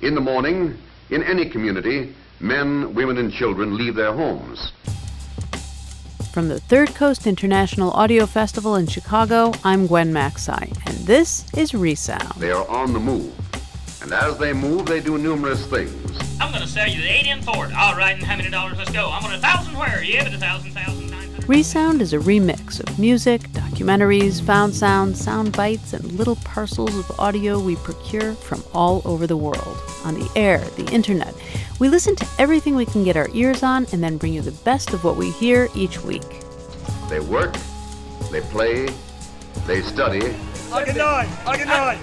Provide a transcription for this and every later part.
In the morning, in any community, men, women, and children leave their homes. From the Third Coast International Audio Festival in Chicago, I'm Gwen Macsai, and this is Resound. They are on the move. And as they move, they do numerous things. I'm gonna sell you the 8 in Ford. All right, and how many dollars? Let's go. I'm on a thousand where? Yeah, but a thousand, thousand, nine hundred. Resound is a remix of music, documentaries, found sounds, sound bites, and little parcels of audio we procure from all over the world. On the air, the internet. We listen to everything we can get our ears on and then bring you the best of what we hear each week. They work, they play, they study, I get nine. I get nine.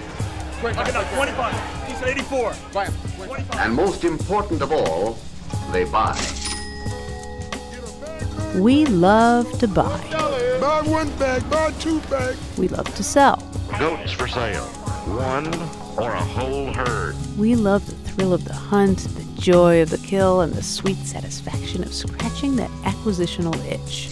I get nine. 25. He said 84. and most important of all, they buy. We love to buy. Buy one bag, buy two bags. We love to sell. Goats for sale. One or a whole herd. We love the thrill of the hunt, the joy of the kill, and the sweet satisfaction of scratching that acquisitional itch.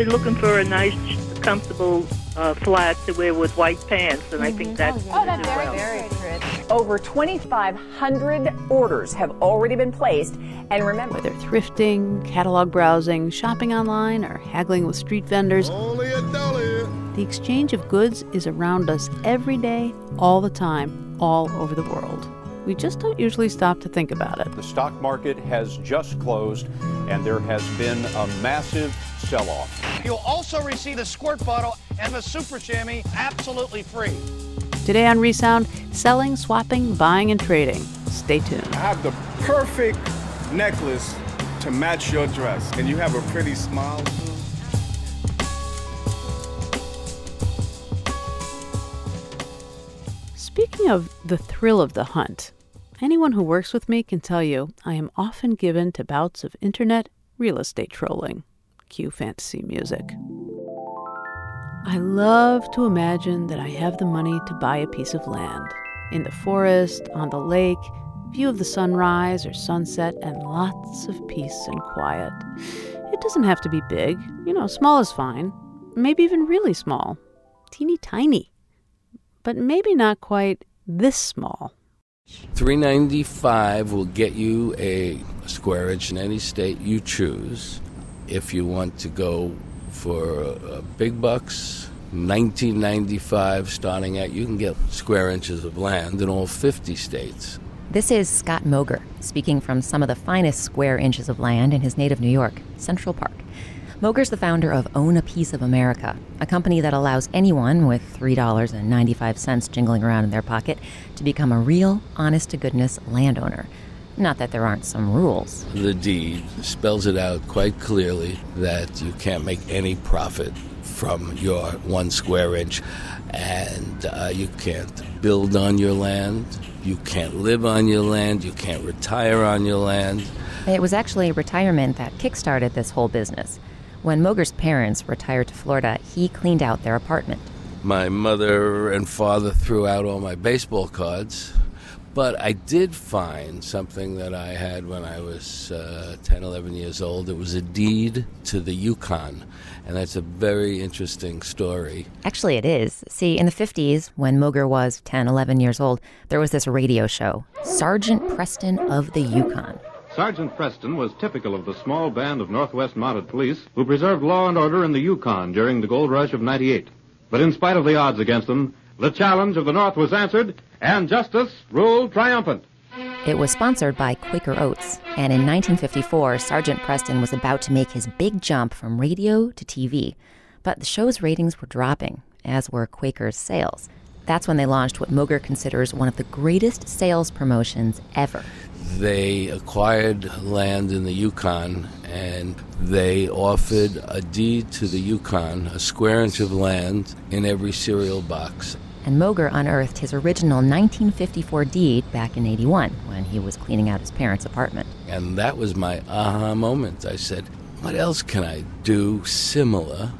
They're looking for a nice, comfortable uh, flat to wear with white pants, and I think that's Oh, that's very, very Over 2,500 orders have already been placed. And remember, Whether thrifting, catalog browsing, shopping online, or haggling with street vendors, Only a dollar. the exchange of goods is around us every day, all the time, all over the world. We just don't usually stop to think about it. The stock market has just closed, and there has been a massive sell off. You'll also receive the squirt bottle and the super chamois absolutely free. Today on Resound, selling, swapping, buying, and trading. Stay tuned. I have the perfect necklace to match your dress. And you have a pretty smile. Speaking of the thrill of the hunt, anyone who works with me can tell you I am often given to bouts of internet real estate trolling. Cue fantasy music. I love to imagine that I have the money to buy a piece of land in the forest, on the lake, view of the sunrise or sunset, and lots of peace and quiet. It doesn't have to be big, you know, small is fine. Maybe even really small. Teeny tiny. But maybe not quite this small. 395 will get you a square inch in any state you choose. If you want to go for uh, big bucks, 1995 starting at you can get square inches of land in all 50 states. This is Scott Moger speaking from some of the finest square inches of land in his native New York, Central Park. Moger's the founder of Own a Piece of America, a company that allows anyone with $3.95 jingling around in their pocket to become a real, honest to goodness landowner. Not that there aren't some rules. The deed spells it out quite clearly that you can't make any profit from your one square inch, and uh, you can't build on your land, you can't live on your land, you can't retire on your land. It was actually retirement that kickstarted this whole business. When Moger's parents retired to Florida, he cleaned out their apartment. My mother and father threw out all my baseball cards, but I did find something that I had when I was uh, 10, 11 years old. It was a deed to the Yukon, and that's a very interesting story. Actually, it is. See, in the 50s, when Moger was 10, 11 years old, there was this radio show, Sergeant Preston of the Yukon. Sergeant Preston was typical of the small band of Northwest Mounted Police who preserved law and order in the Yukon during the gold rush of 98. But in spite of the odds against them, the challenge of the North was answered, and justice ruled triumphant. It was sponsored by Quaker Oats, and in 1954, Sergeant Preston was about to make his big jump from radio to TV. But the show's ratings were dropping, as were Quaker's sales. That's when they launched what Moger considers one of the greatest sales promotions ever. They acquired land in the Yukon and they offered a deed to the Yukon, a square inch of land in every cereal box. And Moger unearthed his original 1954 deed back in 81 when he was cleaning out his parents' apartment. And that was my aha moment. I said, what else can I do similar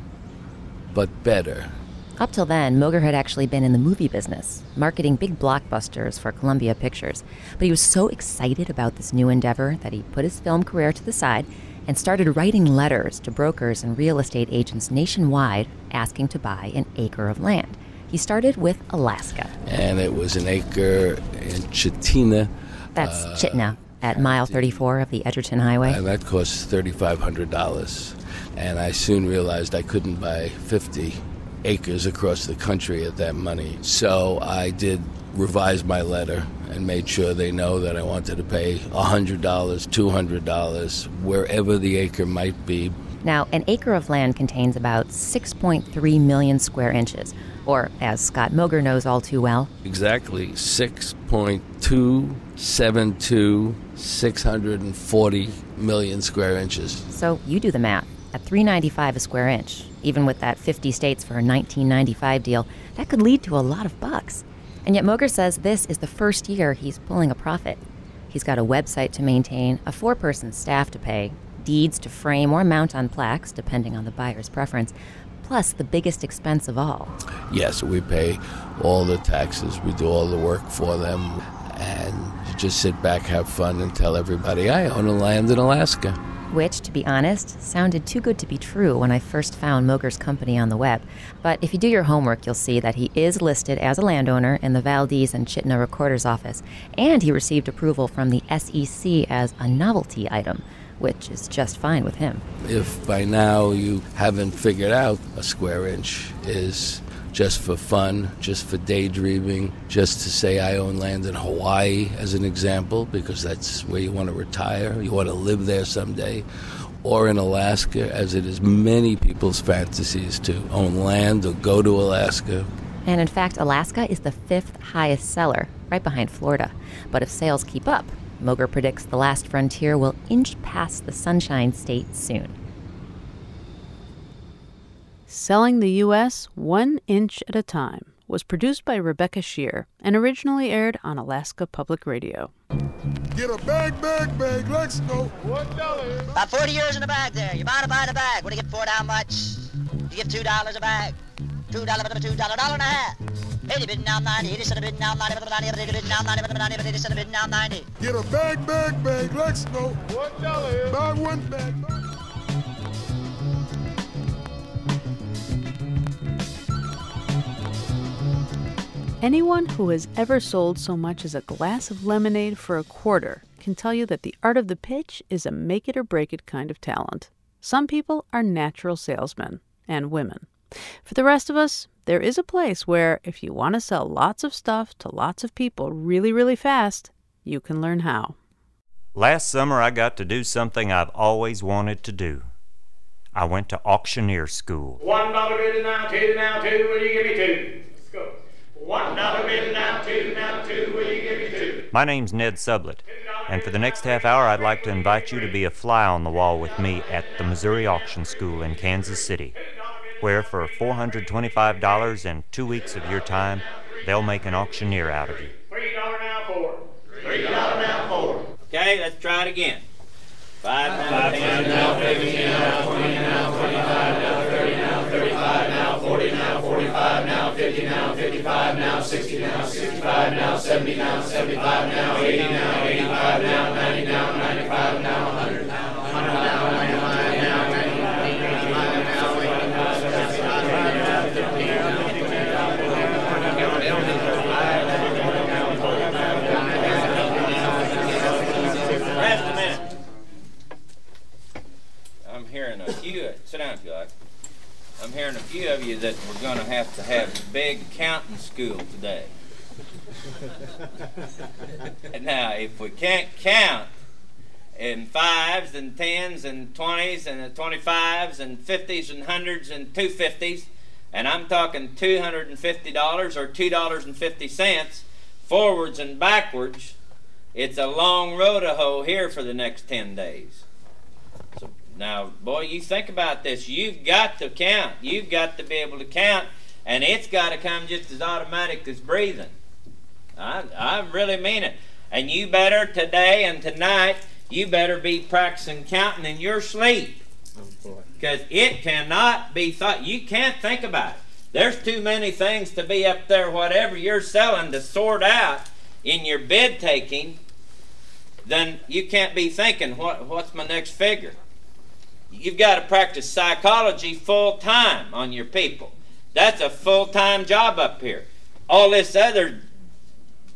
but better? Up till then, Moger had actually been in the movie business, marketing big blockbusters for Columbia Pictures. But he was so excited about this new endeavor that he put his film career to the side and started writing letters to brokers and real estate agents nationwide asking to buy an acre of land. He started with Alaska. And it was an acre in Chitina, That's Uh, Chitna at mile 34 of the Edgerton Highway. And that cost $3,500. And I soon realized I couldn't buy 50 acres across the country at that money. So I did revise my letter and made sure they know that I wanted to pay $100, $200, wherever the acre might be. Now, an acre of land contains about 6.3 million square inches, or as Scott Moger knows all too well, Exactly 6.272, 640 million square inches. so you do the math. At 395 a square inch, even with that 50 states for a 1995 deal, that could lead to a lot of bucks. And yet Moger says this is the first year he's pulling a profit. He's got a website to maintain, a four-person staff to pay, deeds to frame or mount on plaques depending on the buyer's preference, plus the biggest expense of all, Yes, we pay all the taxes, we do all the work for them, and you just sit back, have fun, and tell everybody I own a land in Alaska. Which, to be honest, sounded too good to be true when I first found Moger's company on the web. But if you do your homework, you'll see that he is listed as a landowner in the Valdez and Chitina Recorder's Office, and he received approval from the SEC as a novelty item, which is just fine with him. If by now you haven't figured out a square inch is just for fun, just for daydreaming, just to say I own land in Hawaii as an example, because that's where you want to retire, you want to live there someday, or in Alaska, as it is many people's fantasies to own land or go to Alaska. And in fact, Alaska is the fifth highest seller, right behind Florida. But if sales keep up, Moger predicts the last frontier will inch past the Sunshine State soon. Selling the U.S. One Inch at a Time was produced by Rebecca Sheir and originally aired on Alaska Public Radio. Get a bag, bag, bag. Let's go. One dollar. About 40 years in the bag there. You buy to buy the bag. What do you get for it? How much? You get two dollars a bag. Two dollar, two dollar, dollar and a half. Eighty bid now ninety. Eighty cent a bid now ninety. Ninety bid now ninety. Ninety bid eighty cent bid now ninety. Get a bag, bag, bag. Let's go. One dollar. Buy one bag. Anyone who has ever sold so much as a glass of lemonade for a quarter can tell you that the art of the pitch is a make it or break it kind of talent. Some people are natural salesmen and women. For the rest of us, there is a place where if you want to sell lots of stuff to lots of people really, really fast, you can learn how. Last summer, I got to do something I've always wanted to do. I went to auctioneer school. One dollar bid now, two now, two. Will you give me two? Let's go. One dollar bid now, two now, two. Will you give me two? My name's Ned Sublette, and for the next half hour, I'd like to invite you to be a fly on the wall with me at the Missouri Auction School in Kansas City, where for $425 and two weeks of your time, they'll make an auctioneer out of you. Three dollar now, four. Three dollar now, four. Okay, let's try it again. Five now, ten now, fifteen now, twenty now, twenty-five now, 40 now, 45 now, 50 now, 55 now, 60 now, 65 now, 70 now, 75 now, 80 now, 85 now, 90 now, 95 now, 100 I'm hearing a few of you that we're going to have to have big counting school today. now, if we can't count in fives and tens and twenties and the twenty-fives and fifties and hundreds and two fifties, and I'm talking two hundred and fifty dollars or two dollars and fifty cents, forwards and backwards, it's a long road to hoe here for the next ten days. Now, boy, you think about this. You've got to count. You've got to be able to count, and it's got to come just as automatic as breathing. I, I really mean it. And you better today and tonight, you better be practicing counting in your sleep. Oh, because it cannot be thought. You can't think about it. There's too many things to be up there, whatever you're selling, to sort out in your bid taking. Then you can't be thinking, what, what's my next figure? You've got to practice psychology full time on your people. That's a full time job up here. All this other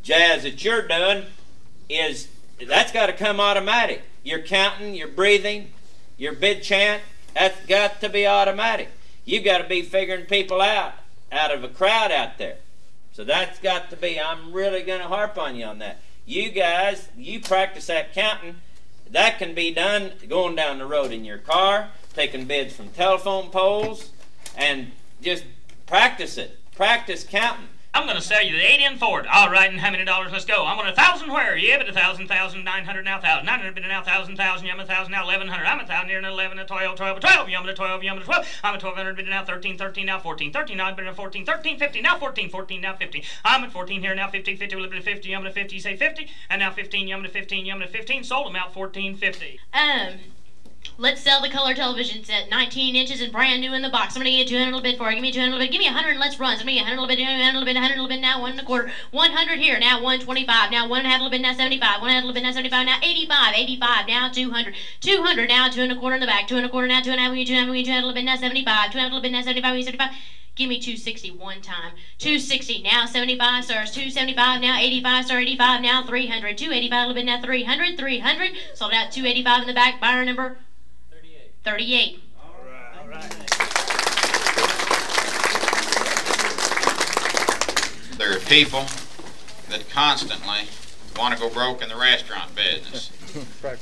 jazz that you're doing, is that's got to come automatic. You're counting, you're breathing, your bid chant, that's got to be automatic. You've got to be figuring people out out of a crowd out there. So that's got to be, I'm really going to harp on you on that. You guys, you practice that counting. That can be done going down the road in your car, taking bids from telephone poles, and just practice it. Practice counting. I'm going to sell you the 8 in Ford. All right, and how many dollars? Let's go. I'm on a thousand where? Yeah, but a thousand, thousand, nine hundred, now thousand, nine hundred, been now thousand, thousand, I'm a thousand, now eleven hundred. I'm a thousand, here and eleven, a twelve, twelve, a twelve, yum, a twelve, yum, a twelve. I'm a twelve hundred, been now thirteen, thirteen, now fourteen, thirteen, now been a fourteen, thirteen, fifty, now fourteen, fourteen, now fifty. I'm at fourteen here, now fifty, fifty, a little bit of fifty, yum, a fifty, say fifty, and now fifteen, yum, a fifteen, yum, a fifteen. Sold them out fourteen fifty. Um, let's sell the color television set, 19 inches and brand new in the box. Gonna get 200 a little bit for it. Give me 200 a little bit. Give me 100 and let's run. Somebody 100 a little bit, 100 a little bit, 100 a little bit. Now one and a quarter, 100 here. Now 125. Now one and a half a little bit. Now 75. One and a half a little bit. Now 75. Now 85. 85. Now 200. 200. Now two and a quarter in the back. Two and a quarter. Now two and a half. We two and a half. We two and a half a little bit. Now 75. Two and a little bit. Now 75. We 75. Give me 260 one time. 260 now 75 stars. 275 now 85 star 85 now 300. 285 a little bit now 300. 300 sold out 285 in the back. Buyer number 38. There are people that constantly want to go broke in the restaurant business.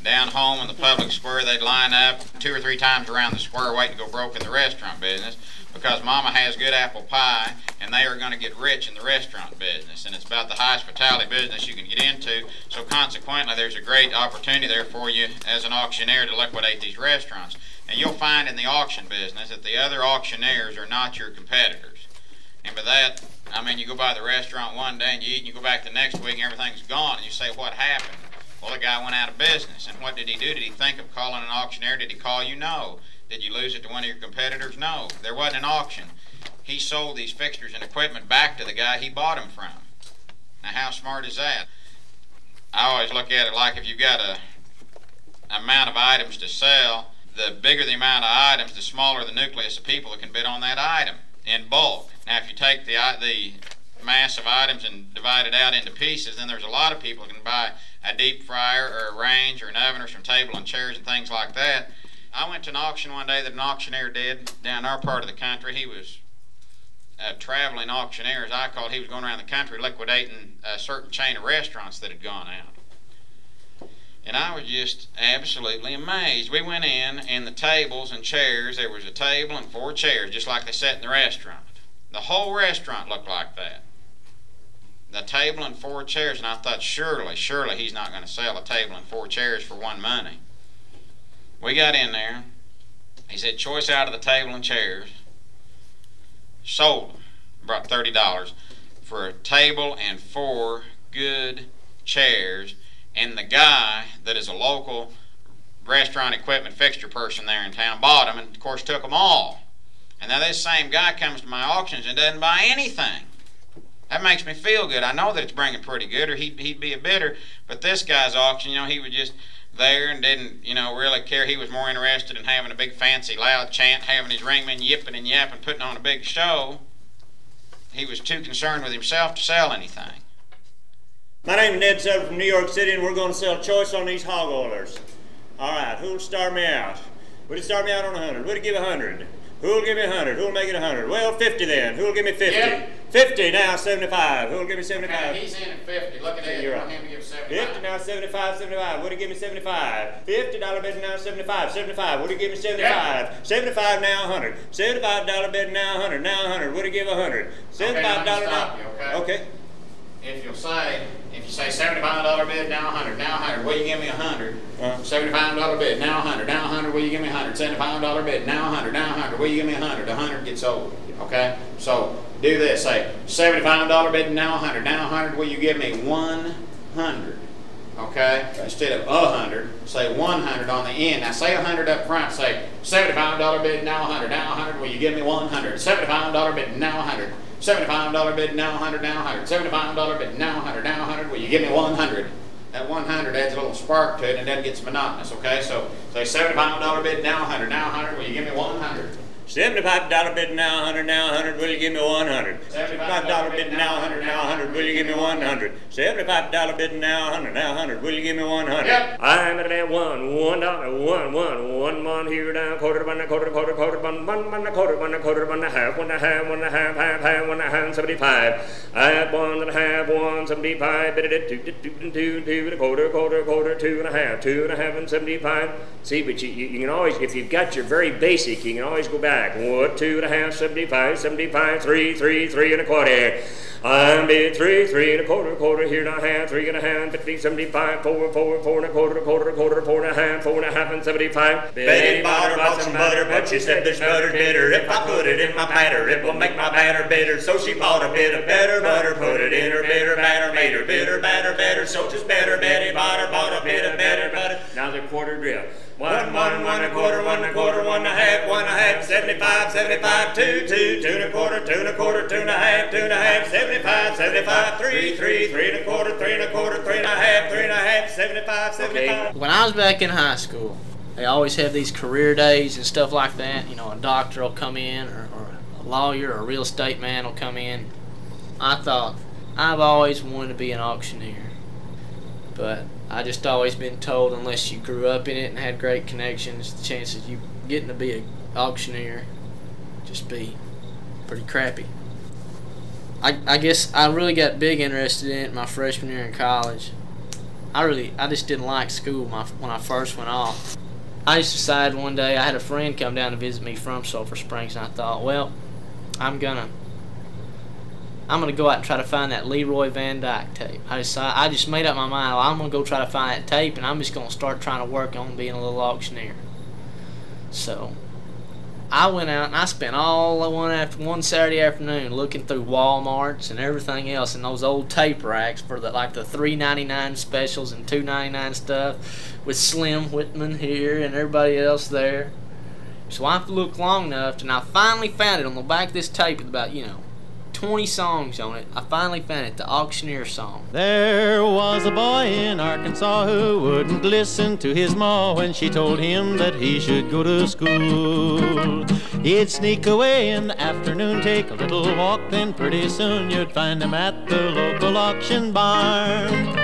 Down home in the public square, they'd line up two or three times around the square waiting to go broke in the restaurant business because mama has good apple pie and they are going to get rich in the restaurant business. And it's about the highest hospitality business you can get into. So consequently, there's a great opportunity there for you as an auctioneer to liquidate these restaurants. And you'll find in the auction business that the other auctioneers are not your competitors. And by that, I mean you go by the restaurant one day and you eat and you go back the next week and everything's gone and you say, what happened? Well, the guy went out of business. And what did he do? Did he think of calling an auctioneer? Did he call you? No. Did you lose it to one of your competitors? No. There wasn't an auction. He sold these fixtures and equipment back to the guy he bought them from. Now, how smart is that? I always look at it like if you've got a amount of items to sell, the bigger the amount of items, the smaller the nucleus of people that can bid on that item in bulk. Now, if you take the the mass of items and divide it out into pieces, then there's a lot of people who can buy a deep fryer or a range or an oven or some table and chairs and things like that. I went to an auction one day that an auctioneer did down our part of the country. He was a traveling auctioneer, as I call it. He was going around the country liquidating a certain chain of restaurants that had gone out. And I was just absolutely amazed. We went in, and the tables and chairs, there was a table and four chairs, just like they sat in the restaurant. The whole restaurant looked like that. The table and four chairs, and I thought, surely, surely he's not going to sell a table and four chairs for one money. We got in there. He said, choice out of the table and chairs. Sold them. Brought $30 for a table and four good chairs. And the guy that is a local restaurant equipment fixture person there in town bought them and, of course, took them all. And now this same guy comes to my auctions and doesn't buy anything. That makes me feel good. I know that it's bringing pretty good, or he'd, he'd be a bidder. But this guy's auction, you know, he was just there and didn't, you know, really care. He was more interested in having a big fancy loud chant, having his ringmen yipping and yapping, putting on a big show. He was too concerned with himself to sell anything. My name is Ned Sublette from New York City, and we're going to sell choice on these hog oilers. All right, who'll start me out? Would you start me out on a 100? Would you give a 100? Who'll give me a 100? Who'll make it a 100? Well, 50 then. Who'll give me 50? Yep. 50 now, 75. Who'll give me 75? Okay, he's in at 50. Look at that. You're You want him to give 75. 50 now, 75, 75. Would you give me 75? $50 bid now, 75. 75. Would you give me 75? 75 now, 100. $75 bid now, 100. Now, 100. Would you give 100? $75 Okay, now you, okay? Okay. If you'll say, if you say seventy-five dollar bid, now a hundred, now a hundred, will you give me a hundred? Uh. Seventy-five dollar bid, now a hundred, now a hundred, will you give me a hundred? Seventy-five dollar bid, now a hundred, now a hundred, will you give me a hundred? A hundred gets old, okay? So do this, say seventy-five dollar bid, now a hundred, now a hundred, will you give me one hundred? Okay, instead of a hundred, say one hundred on the end. Now say a hundred up front. Say seventy-five dollar bid, now a hundred, now a hundred. Will you give me one hundred? Seventy-five dollar bid, now a hundred. Seventy-five dollar bid, now a hundred, now a hundred. Seventy-five dollar bid, now a hundred, now a hundred. Will you give me one hundred? That one hundred adds a little spark to it, and then it gets monotonous. Okay, so say seventy-five dollar bid, now a hundred, now a hundred. Will you give me one hundred? Seventy-five dollar bid now, hundred now, hundred. Will you give me one hundred? Seventy-five dollar bid now, hundred now, hundred. Will you give me one hundred? Seventy-five dollar bid now, hundred now, hundred. Will you give me one hundred? Yep. I'm at that one, one dollar, one, one, one one here down, quarter one, a quarter, quarter, quarter, one, one, one, a quarter, one, a quarter, one, a half, one, a half, one, a half, half, half, one, a half, seventy-five. I had one and a half, one, seventy-five, bit it, two, two, two, two, two, and a quarter, quarter, quarter, two and a half, two and a half, and seventy-five. See, but you, you, you can always, if you've got your very basic, you can always go back. One, two and a half, seventy-five, seventy-five, three, three, three and a quarter. I'm bid three, three and a quarter, quarter here and a half, three and a half, fifty, seventy-five, four, four, four and a quarter, quarter, quarter, four and a half, four and a half, and seventy-five. Betty bought her bought some butter, but she said this butter bitter. If I put it in my batter, it will make my batter bitter. So she bought a bit of better butter, put it in her bitter batter, made her bitter batter better. So just better. Betty bought her bought a bit of better butter. Now the quarter drill. One, one, one a quarter, one a quarter, one and a half, one and a half, seventy-five, seventy-five, two, two, two and a quarter, two and a quarter, two and a half, two and a half, seventy-five, seventy-five, three, three, three and a quarter, three and a quarter, three and a half, three and a half, seventy-five, seventy-five. When I was back in high school, they always have these career days and stuff like that. You know, a doctor will come in, or, or a lawyer, or a real estate man will come in. I thought, I've always wanted to be an auctioneer. But I just always been told unless you grew up in it and had great connections, the chances of you getting to be an auctioneer just be pretty crappy. I, I guess I really got big interested in it my freshman year in college. I really I just didn't like school my, when I first went off. I just decided one day I had a friend come down to visit me from Sulphur Springs and I thought, well, I'm gonna I'm gonna go out and try to find that Leroy Van Dyke tape. I decided I just made up my mind. I'm gonna go try to find that tape, and I'm just gonna start trying to work on being a little auctioneer. So I went out and I spent all one after one Saturday afternoon looking through WalMarts and everything else in those old tape racks for the like the three ninety nine specials and two ninety nine stuff with Slim Whitman here and everybody else there. So I looked long enough and I finally found it on the back of this tape with about you know 20 songs on it. I finally found it, the auctioneer song. There was a boy in Arkansas who wouldn't listen to his ma when she told him that he should go to school. He'd sneak away in the afternoon, take a little walk, then pretty soon you'd find him at the local auction barn.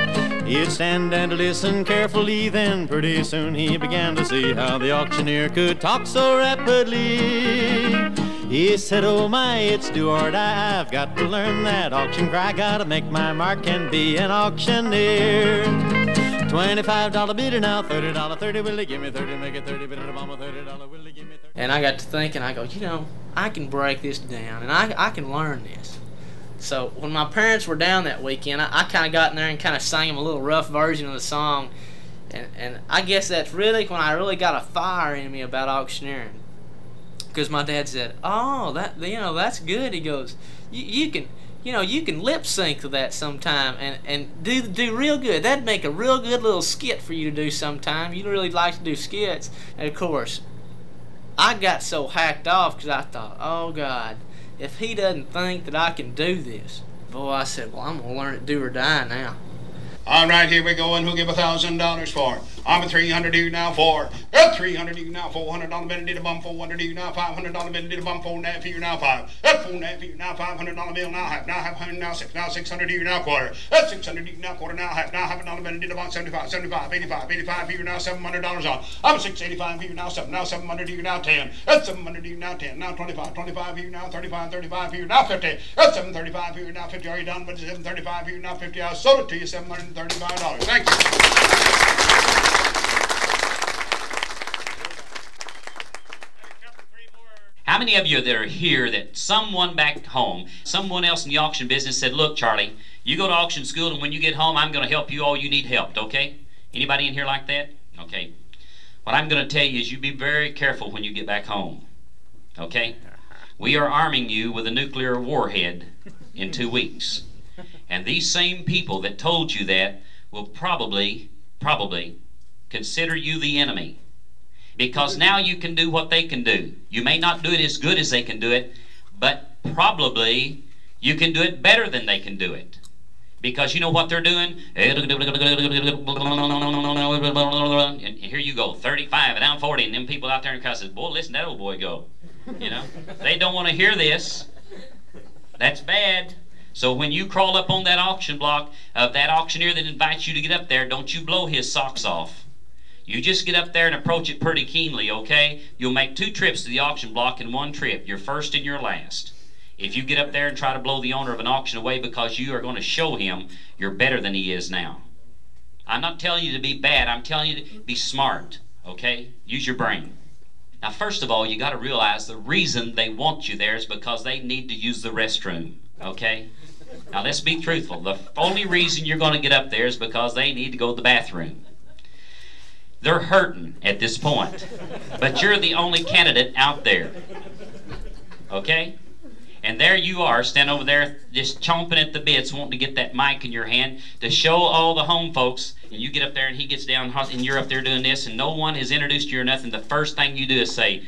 He'd stand and listen carefully, then pretty soon he began to see how the auctioneer could talk so rapidly. He said, Oh my, it's do or die. I've got to learn that auction cry. Gotta make my mark and be an auctioneer. Twenty-five dollar bidder now, thirty dollar thirty. Will they give me thirty? Make it thirty. Bid it bomb thirty dollar. Will they give me thirty? And I got to thinking, I go, you know, I can break this down, and I I can learn this. So when my parents were down that weekend, I, I kind of got in there and kind of sang them a little rough version of the song, and and I guess that's really when I really got a fire in me about auctioneering because my dad said, "Oh, that you know that's good." He goes, "You, can." You know, you can lip sync to that sometime and, and do do real good. That'd make a real good little skit for you to do sometime. You really like to do skits. And of course, I got so hacked off because I thought, oh God, if he doesn't think that I can do this, boy, I said, well, I'm gonna learn it do or die now. All right, here we go. And who'll give a thousand dollars for? I'm a 300 you now for a 300 you now 400 dollar bill did a bump 400 you now 500 dollar bill did a bump 4 nap you now 5 at 4 nap you now 500 dollar bill now half now half 100 now 6 now 600 you now quarter at 600 you now quarter now half now half a dollar bill did a bump 75 75 85 85 you now 700 dollars on I'm a 685 you now 7 now 700 you now 10 at 700 you now 10 now 25 25 you now 35 35 you now 50 at 735 you now 50 are you done with 735 you now 50 I sold it to you seven hundred. $135. Thank you. How many of you that are here that someone back home, someone else in the auction business said, look, Charlie, you go to auction school and when you get home, I'm going to help you all you need helped, okay? Anybody in here like that? Okay. What I'm going to tell you is you be very careful when you get back home, okay? We are arming you with a nuclear warhead in two weeks. And these same people that told you that will probably, probably consider you the enemy because now you can do what they can do. You may not do it as good as they can do it, but probably you can do it better than they can do it. Because you know what they're doing? And here you go, 35 and I'm 40, and them people out there in the says, Boy, listen to that old boy go. You know, they don't want to hear this. That's bad. So when you crawl up on that auction block of that auctioneer that invites you to get up there, don't you blow his socks off. You just get up there and approach it pretty keenly, okay? You'll make two trips to the auction block in one trip, your first and your last. If you get up there and try to blow the owner of an auction away because you are going to show him you're better than he is now. I'm not telling you to be bad, I'm telling you to be smart, okay? Use your brain. Now, first of all, you got to realize the reason they want you there is because they need to use the restroom, okay? Now, let's be truthful. The only reason you're going to get up there is because they need to go to the bathroom. They're hurting at this point, but you're the only candidate out there, okay? And there you are, standing over there, just chomping at the bits, wanting to get that mic in your hand to show all the home folks. And you get up there, and he gets down, and you're up there doing this, and no one has introduced you or nothing. The first thing you do is say,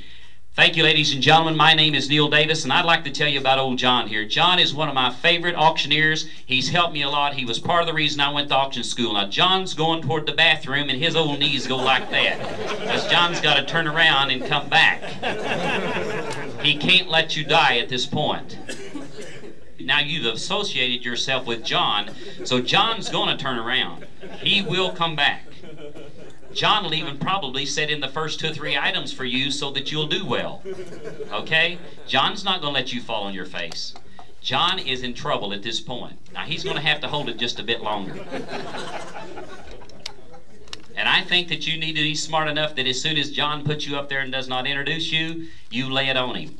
Thank you, ladies and gentlemen. My name is Neil Davis, and I'd like to tell you about old John here. John is one of my favorite auctioneers. He's helped me a lot. He was part of the reason I went to auction school. Now, John's going toward the bathroom, and his old knees go like that. Because John's got to turn around and come back. He can't let you die at this point. Now, you've associated yourself with John, so John's going to turn around. He will come back. John will even probably set in the first two or three items for you so that you'll do well. Okay? John's not going to let you fall on your face. John is in trouble at this point. Now, he's going to have to hold it just a bit longer. And I think that you need to be smart enough that as soon as John puts you up there and does not introduce you, you lay it on him.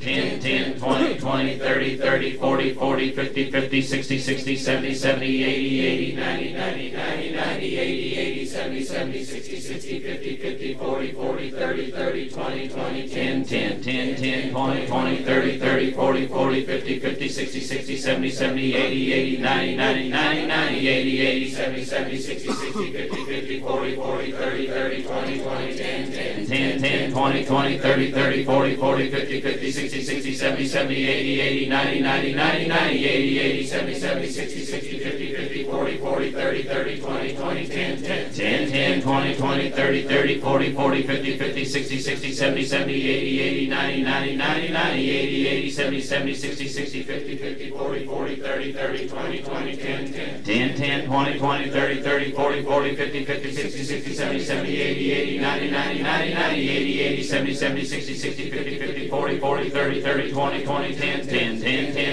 10, 10, 20, 20, 30, 30, 40, 40, 50, 50, 60, 60, 70, 70, 80, 80, 90, 90, 90, 90, 80, 80, 70, 70, 60, 60, 50, 50, 40, 40, 30, 30, 20, 20, 10, 10, 10, 10, 20, 20, 30, 30, 40, 40, 50, 50, 60, 60, 70, 70, 80, 80, 90, 90, 90, 90, 80, 80, 70, 70, 60, 60, 50, 50, 40, 40, 30, 30, 20, 20, 10, 10, 10, 10, 20, 20, 30, 30, 40, 40, 50, 50, 60, 60, 70, 70, 80, 80, 90, 90, 90, 90, 80, 80, 70, 70, 60, 60, 50, 50, 40, 40, 30, 30, 20, 20, 10, 10, 10, 10, 20, 20, 30, 30, 40, 40, 50, 50, 60, 60, 70, 70, 80, 80, 90, 90, 90, 90, 80, 80, 70, 70, 60, 60, 50, 50, 40, 40, 30, 30, 20, 20, 10, 10, 10, 10, 20, 20, 30, 30, 40, 40, 50, 50, 60, 60, 70, 70, 80, 80, 90, 90, 90, 90, 80, 80, 70, 70, 60, 60, 50, 50, 40, 40, 30, 30, 20, 20, 10, 10, 10,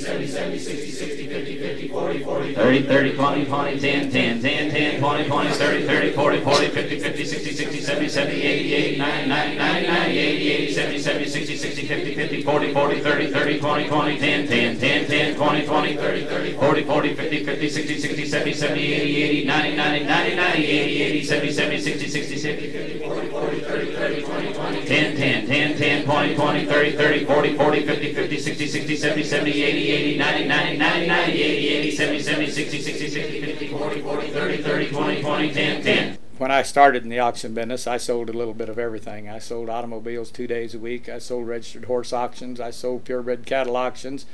70, 70, 60, 60, 50, 50, 40, 40, 30, 30, 20, 20, 10, 10, 10, 10, 20, 20, 30, 30, 40, 40, 50, 50, 60, 60, 70, 70, 80, 80, 90, 90, 90, 90, 80, 80, 70, 70, 60, 60, 50, 50, 40, 40, 30, 30, 20, 20, 10, 10, 10, 10, 20, 20, 30, 30, 40, 40, 50, 50, 60, 60, 70, 70, 80, 80, 90, 90, 90, 90, 80, 80, 70, 70, 60, 60, 70, 50, 40, 40, 30, 30, 20, 20, 10, 10, 10, 10, 20, 20, 30, 30, 40, 40, 50, 50, 60, 60, 70, 70, 80, 80, 90, 90, 90, 90, 80, 80, 70, 70, 60, 60, 60, 50, 40, 40, 30, 30, 20, 20, 10, 10. When I started in the auction business, I sold a little bit of everything. I sold automobiles two days a week. I sold registered horse auctions. I sold purebred cattle auctions,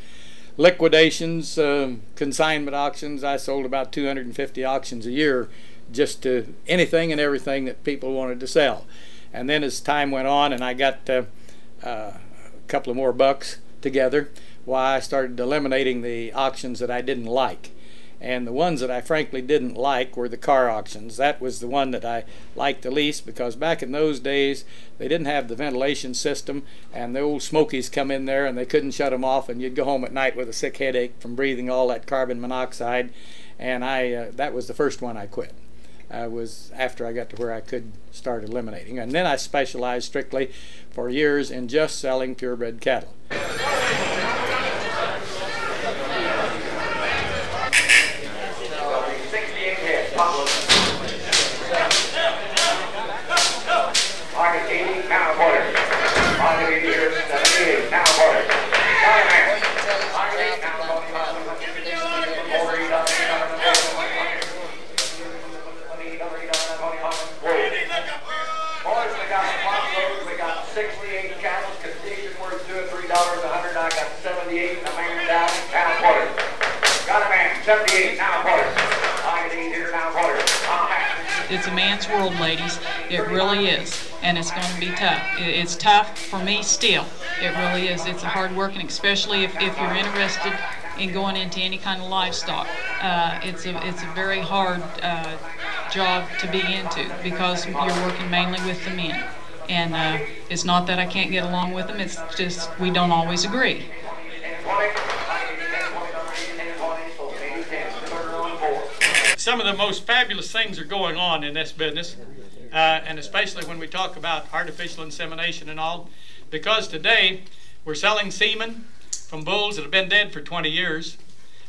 liquidations, um, consignment auctions. I sold about 250 auctions a year, just to anything and everything that people wanted to sell. And then as time went on, and I got uh, uh, a couple of more bucks together, why I started eliminating the auctions that I didn't like. And the ones that I frankly didn't like were the car auctions. That was the one that I liked the least because back in those days they didn't have the ventilation system, and the old smokies come in there and they couldn't shut them off, and you'd go home at night with a sick headache from breathing all that carbon monoxide. And I uh, that was the first one I quit. I was after I got to where I could start eliminating, and then I specialized strictly for years in just selling purebred cattle. Seventy-eight now quarter. I can eat here now quarter. it's a man's world, ladies. It really is, and it's going to be tough. It's tough for me still. It really is. It's a hard work, and especially if, if you're interested in going into any kind of livestock, uh, it's a it's a very hard uh, job to be into because you're working mainly with the men. And uh, it's not that I can't get along with them, it's just we don't always agree. Some of the most fabulous things are going on in this business, uh, and especially when we talk about artificial insemination and all, because today we're selling semen from bulls that have been dead for 20 years.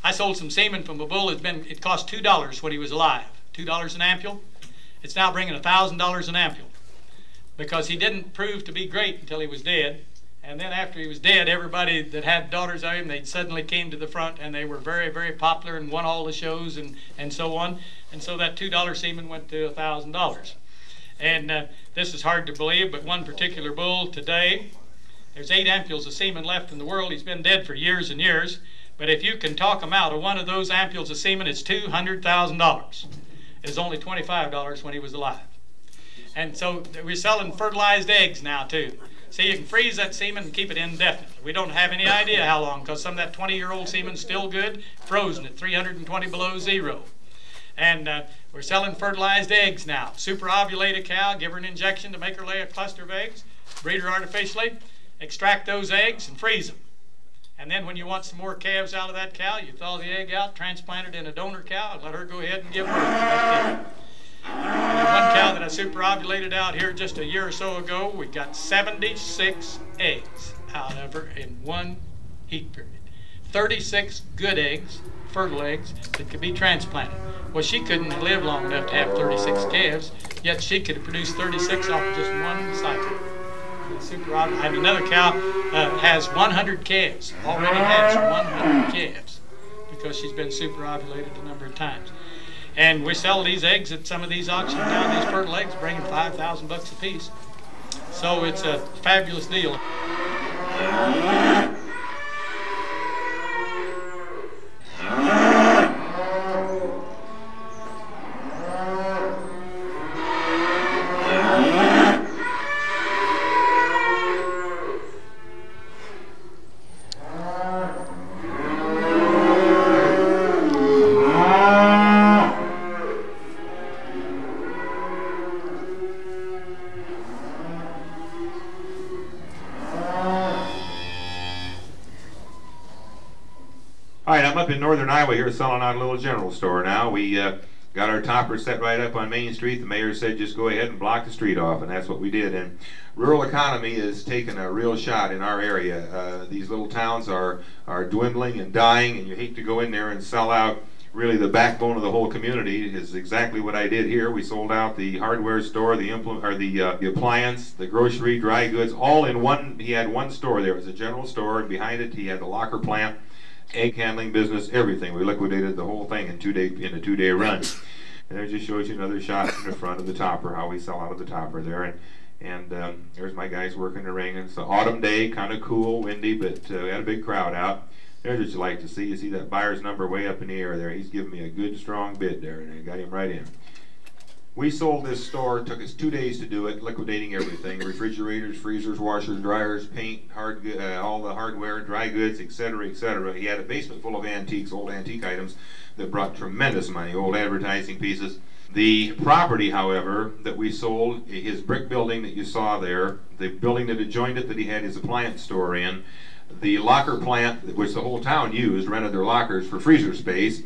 I sold some semen from a bull that's been it cost two dollars when he was alive, two dollars an ampule. It's now bringing a thousand dollars an ampule because he didn't prove to be great until he was dead. And then after he was dead, everybody that had daughters of him, they suddenly came to the front and they were very, very popular and won all the shows and, and so on. And so that $2 semen went to $1,000. And uh, this is hard to believe, but one particular bull today, there's eight ampules of semen left in the world. He's been dead for years and years. But if you can talk him out of one of those ampules of semen, it's $200,000. It was only $25 when he was alive. And so we're selling fertilized eggs now, too. See, you can freeze that semen and keep it indefinitely. We don't have any idea how long because some of that 20 year old semen's still good, frozen at 320 below zero. And uh, we're selling fertilized eggs now. Super ovulate a cow, give her an injection to make her lay a cluster of eggs, breed her artificially, extract those eggs, and freeze them. And then when you want some more calves out of that cow, you thaw the egg out, transplant it in a donor cow, and let her go ahead and give birth. One cow that I superovulated out here just a year or so ago, we got 76 eggs out of her in one heat period. 36 good eggs, fertile eggs, that could be transplanted. Well, she couldn't live long enough to have 36 calves, yet she could produce 36 off of just one cycle. Super and another cow uh, has 100 calves, already has 100 calves because she's been superovulated a number of times. And we sell these eggs at some of these auctions now. These fertile eggs bringing 5,000 bucks a piece. So it's a fabulous deal. Northern Iowa here selling out a little general store now. We uh, got our topper set right up on Main Street. The mayor said just go ahead and block the street off, and that's what we did. And rural economy is taking a real shot in our area. Uh, these little towns are, are dwindling and dying, and you hate to go in there and sell out really the backbone of the whole community is exactly what I did here. We sold out the hardware store, the implement, or the uh, the appliance, the grocery, dry goods, all in one. He had one store there. It was a general store, and behind it he had the locker plant egg handling business, everything. We liquidated the whole thing in two day in a two day run. And it just shows you another shot in the front of the topper, how we sell out of the topper there. And and um, there's my guys working the ring. It's an autumn day, kind of cool, windy, but uh, we had a big crowd out. There's what you like to see. You see that buyer's number way up in the air there. He's giving me a good, strong bid there, and I got him right in. We sold this store. Took us two days to do it, liquidating everything: refrigerators, freezers, washers, dryers, paint, hard, uh, all the hardware, dry goods, etc., etc. He had a basement full of antiques, old antique items that brought tremendous money, old advertising pieces. The property, however, that we sold, his brick building that you saw there, the building that adjoined it that he had his appliance store in, the locker plant, which the whole town used, rented their lockers for freezer space,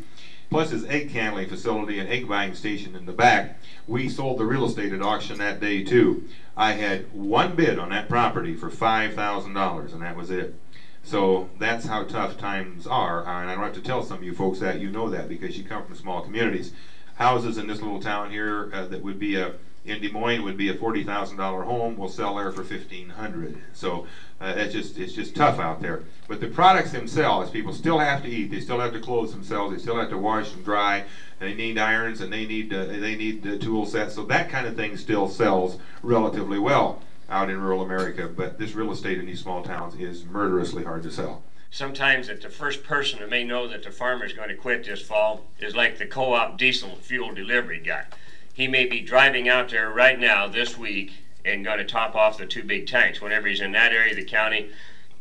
plus his egg handling facility and egg buying station in the back. We sold the real estate at auction that day too. I had one bid on that property for $5,000 and that was it. So that's how tough times are, and I don't have to tell some of you folks that, you know that because you come from small communities. Houses in this little town here uh, that would be a in Des Moines would be a forty thousand dollar home We'll sell there for fifteen hundred. So uh, it's just it's just tough out there. But the products themselves, people still have to eat. They still have to clothe themselves. They still have to wash and dry. They need irons and they need uh, they need tool sets. So that kind of thing still sells relatively well out in rural America. But this real estate in these small towns is murderously hard to sell. Sometimes that the first person that may know that the farmer is going to quit this fall is like the co-op diesel fuel delivery guy. He may be driving out there right now this week and going to top off the two big tanks. Whenever he's in that area of the county,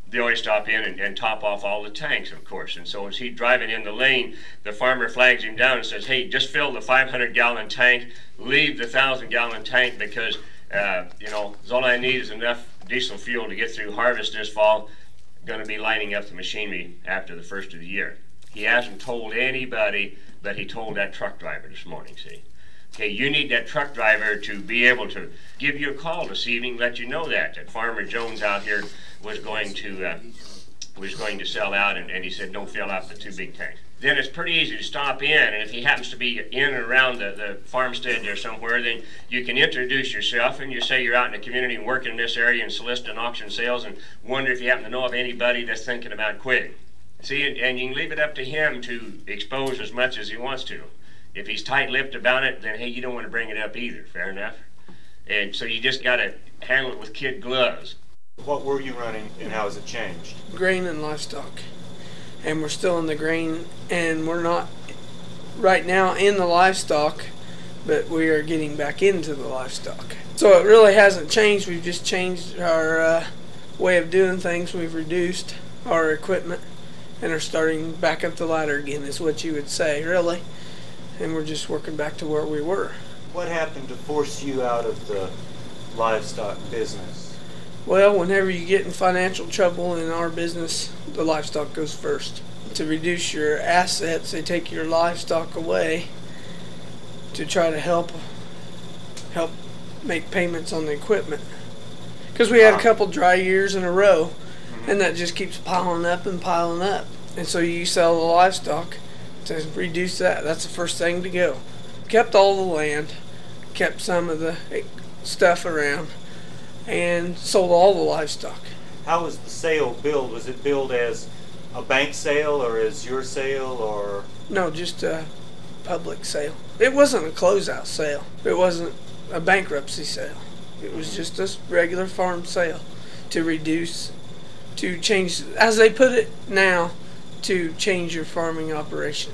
they always stop in and, and, top off all the tanks, of course. And so as he's driving in the lane, the farmer flags him down and says, "Hey, just fill the 500 gallon tank, leave the thousand gallon tank because uh, you know all I need is enough diesel fuel to get through harvest this fall. Going to be lining up the machinery after the first of the year." He hasn't told anybody, but he told that truck driver this morning. See. Okay, you need that truck driver to be able to give you a call this evening, let you know that that Farmer Jones out here was going to uh, was going to sell out, and, and he said don't fill out the two big tanks. Then it's pretty easy to stop in, and if he happens to be in and around the, the farmstead there somewhere, then you can introduce yourself and you say you're out in the community and working in this area and soliciting auction sales, and wonder if you happen to know of anybody that's thinking about quitting. See, and, and you can leave it up to him to expose as much as he wants to. If he's tight-lipped about it, then hey, you don't want to bring it up either. Fair enough. And so you just got to handle it with kid gloves. What were you running, and how has it changed? Grain and livestock, and we're still in the grain, and we're not right now in the livestock, but we are getting back into the livestock. So it really hasn't changed. We've just changed our uh, way of doing things. We've reduced our equipment and are starting back up the ladder again, is what you would say, really and we're just working back to where we were. What happened to force you out of the livestock business? Well, whenever you get in financial trouble in our business, the livestock goes first. To reduce your assets, they take your livestock away to try to help help make payments on the equipment. Because we had a couple dry years in a row, mm-hmm. and that just keeps piling up and piling up. And so you sell the livestock, to reduce that. That's the first thing to go. Kept all the land, kept some of the stuff around, and sold all the livestock. How was the sale billed? Was it billed as a bank sale or as your sale or? No, just a public sale. It wasn't a closeout sale. It wasn't a bankruptcy sale. It was mm-hmm. just a regular farm sale to reduce, to change, as they put it now, to change your farming operation.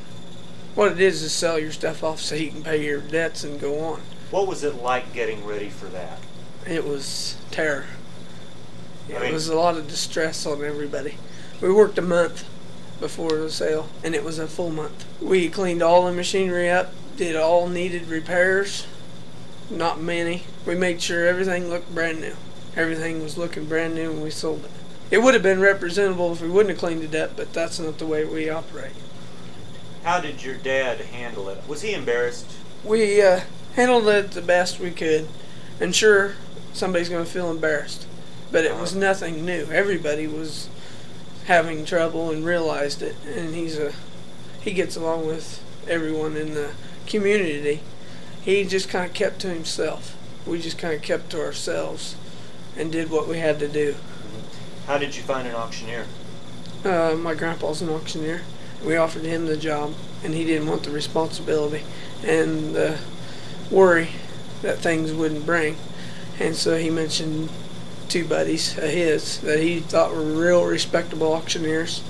What it is is sell your stuff off so you can pay your debts and go on. What was it like getting ready for that? It was terror. It mean, was a lot of distress on everybody. We worked a month before the sale, and it was a full month. We cleaned all the machinery up, did all needed repairs, not many. We made sure everything looked brand new. Everything was looking brand new when we sold it. It would have been representable if we wouldn't have cleaned it up, but that's not the way we operate. How did your dad handle it? Was he embarrassed? We uh, handled it the best we could, and sure, somebody's going to feel embarrassed, but it was nothing new. Everybody was having trouble and realized it, and he's a he gets along with everyone in the community. He just kind of kept to himself. We just kind of kept to ourselves and did what we had to do. How did you find an auctioneer? Uh, my grandpa's an auctioneer. We offered him the job, and he didn't want the responsibility and the worry that things wouldn't bring. And so he mentioned two buddies of his that he thought were real respectable auctioneers,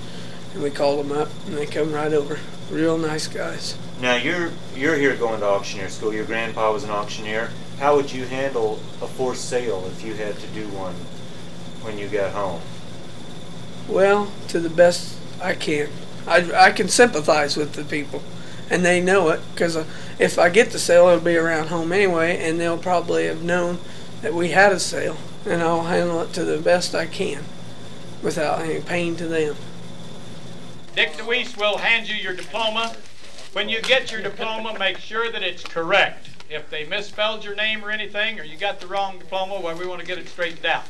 and we called them up, and they come right over. Real nice guys. Now you're you're here going to auctioneer school. Your grandpa was an auctioneer. How would you handle a forced sale if you had to do one when you got home? Well, to the best I can. I, I can sympathize with the people, and they know it because uh, if I get the sale, it'll be around home anyway, and they'll probably have known that we had a sale, and I'll handle it to the best I can without any pain to them. Dick DeWeese will hand you your diploma. When you get your diploma, make sure that it's correct. If they misspelled your name or anything, or you got the wrong diploma, well, we want to get it straightened out.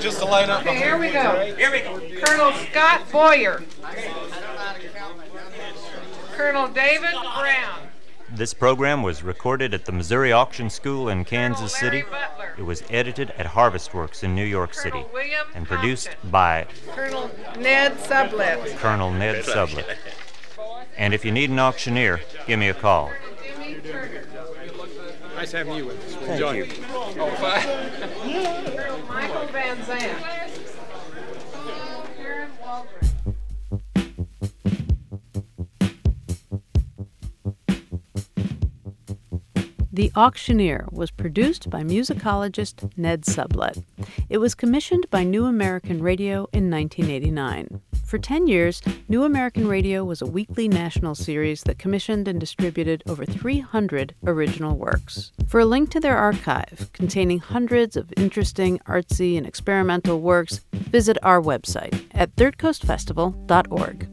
Just to line up. Okay, here we go. Here we go. Colonel Scott Boyer. Colonel David Brown. This program was recorded at the Missouri Auction School in Kansas City. It was edited at Harvestworks in New York City and produced by Colonel Ned Sublette. Colonel Ned Sublette. And if you need an auctioneer, give me a call. Nice having you with us. Thank Enjoy. you. Oh, Michael Van Zandt. The Auctioneer was produced by musicologist Ned Sublette. It was commissioned by New American Radio in 1989. For 10 years, New American Radio was a weekly national series that commissioned and distributed over 300 original works. For a link to their archive, containing hundreds of interesting, artsy, and experimental works, visit our website at thirdcoastfestival.org.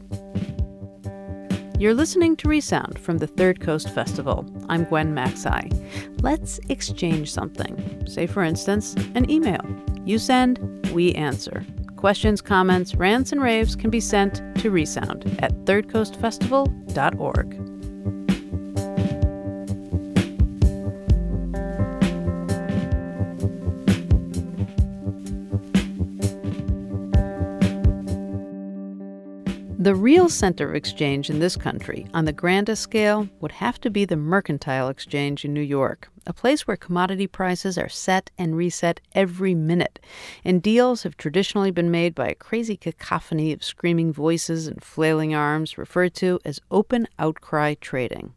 You're listening to Resound from the Third Coast Festival. I'm Gwen Macsai. Let's exchange something. Say, for instance, an email. You send, we answer. Questions, comments, rants, and raves can be sent to Resound at thirdcoastfestival.org. The real center of exchange in this country, on the grandest scale, would have to be the Mercantile Exchange in New York, a place where commodity prices are set and reset every minute, and deals have traditionally been made by a crazy cacophony of screaming voices and flailing arms referred to as open outcry trading.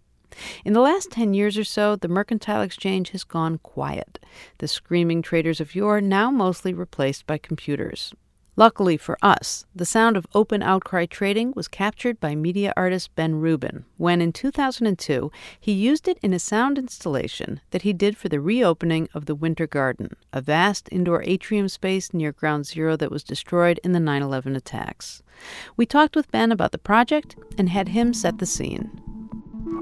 In the last 10 years or so, the Mercantile Exchange has gone quiet. The screaming traders of yore now mostly replaced by computers. Luckily for us, the sound of open outcry trading was captured by media artist Ben Rubin when, in 2002, he used it in a sound installation that he did for the reopening of the Winter Garden, a vast indoor atrium space near Ground Zero that was destroyed in the 9 11 attacks. We talked with Ben about the project and had him set the scene.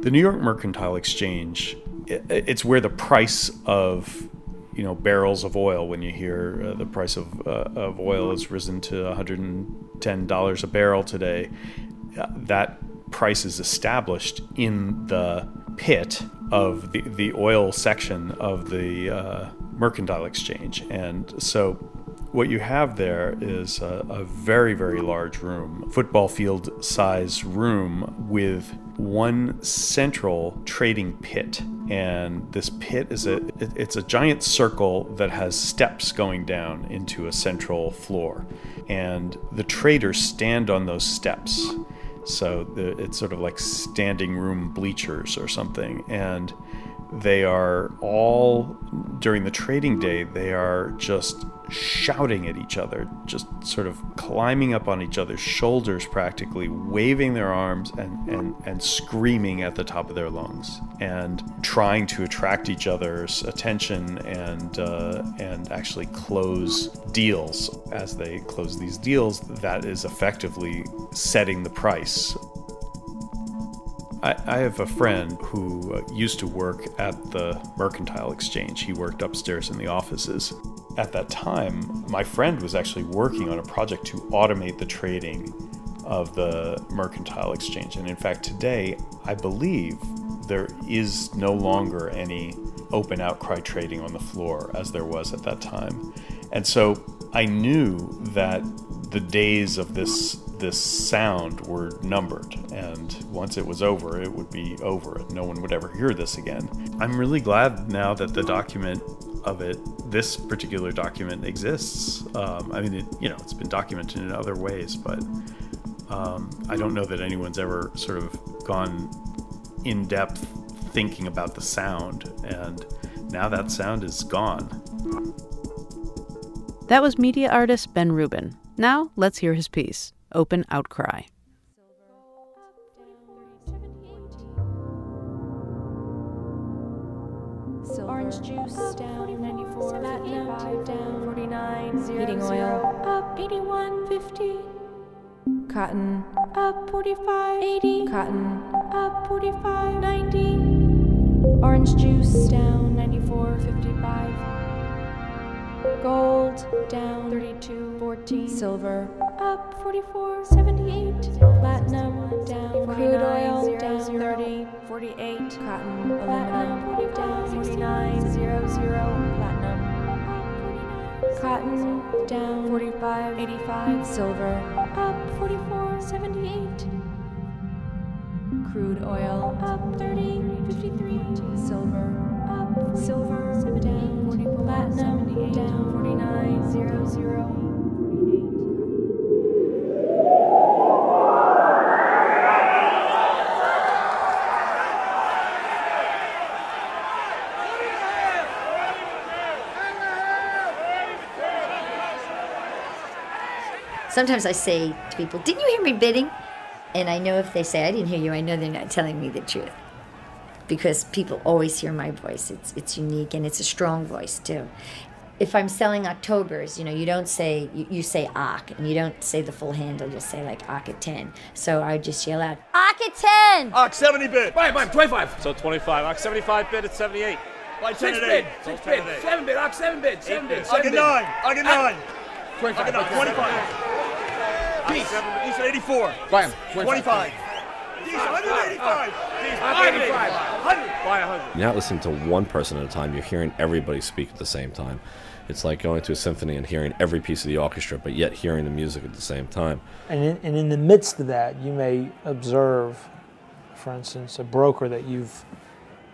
The New York Mercantile Exchange, it's where the price of you know barrels of oil when you hear uh, the price of, uh, of oil has risen to $110 a barrel today. That price is established in the pit of the, the oil section of the uh, mercantile exchange. And so what you have there is a, a very very large room football field size room with one central trading pit. And this pit is a it's a giant circle that has steps going down into a central floor. And the traders stand on those steps. So it's sort of like standing room bleachers or something. And they are all during the trading day they are just shouting at each other just sort of climbing up on each other's shoulders practically waving their arms and, and, and screaming at the top of their lungs and trying to attract each other's attention and uh, and actually close deals. As they close these deals that is effectively setting the price I, I have a friend who uh, used to work at the Mercantile Exchange. He worked upstairs in the offices. At that time, my friend was actually working on a project to automate the trading of the Mercantile Exchange. And in fact, today, I believe there is no longer any open outcry trading on the floor as there was at that time. And so I knew that the days of this this sound were numbered, and once it was over, it would be over, and no one would ever hear this again. I'm really glad now that the document of it, this particular document, exists. Um, I mean, it, you know, it's been documented in other ways, but um, I don't know that anyone's ever sort of gone in depth thinking about the sound, and now that sound is gone. That was media artist Ben Rubin. Now let's hear his piece open outcry. Orange juice down 94, platinum down 49, zero, heating oil. up 81, 50, cotton. Up 45, 80, cotton. Up 45, 90, orange juice down 94, 55. Gold down 32, 14. Silver up 44, 78. Platinum down Crude oil down 30, 48. Cotton aluminum down 49, 0, 0. Platinum Cotton down 45, 85. Silver up 44, 78. Crude oil up 30, 53. Silver silver down, 44, platinum down, 49, 0, 0. Sometimes I say to people, Didn't you hear me bidding? And I know if they say, I didn't hear you, I know they're not telling me the truth. Because people always hear my voice. It's it's unique and it's a strong voice too. If I'm selling Octobers, you know, you don't say you, you say Ock and you don't say the full handle, you say like Ock at ten. So I just yell out, Ock at ten! Ock 70 bid. Fine, fine, 25. So 25. Ock 75 bid at 78. Buy 10 Six at bid, six So 10 bid, seven bid, Ock seven bid, seven bid, I'll seven get bid. 9. I'll get 9. 25. I'll get 25. He's, he's at 84. Buy him. 25. He's 185. He's Buy him. 100. Buy 100. You're not listening to one person at a time. You're hearing everybody speak at the same time. It's like going to a symphony and hearing every piece of the orchestra, but yet hearing the music at the same time. And in, and in the midst of that, you may observe, for instance, a broker that you've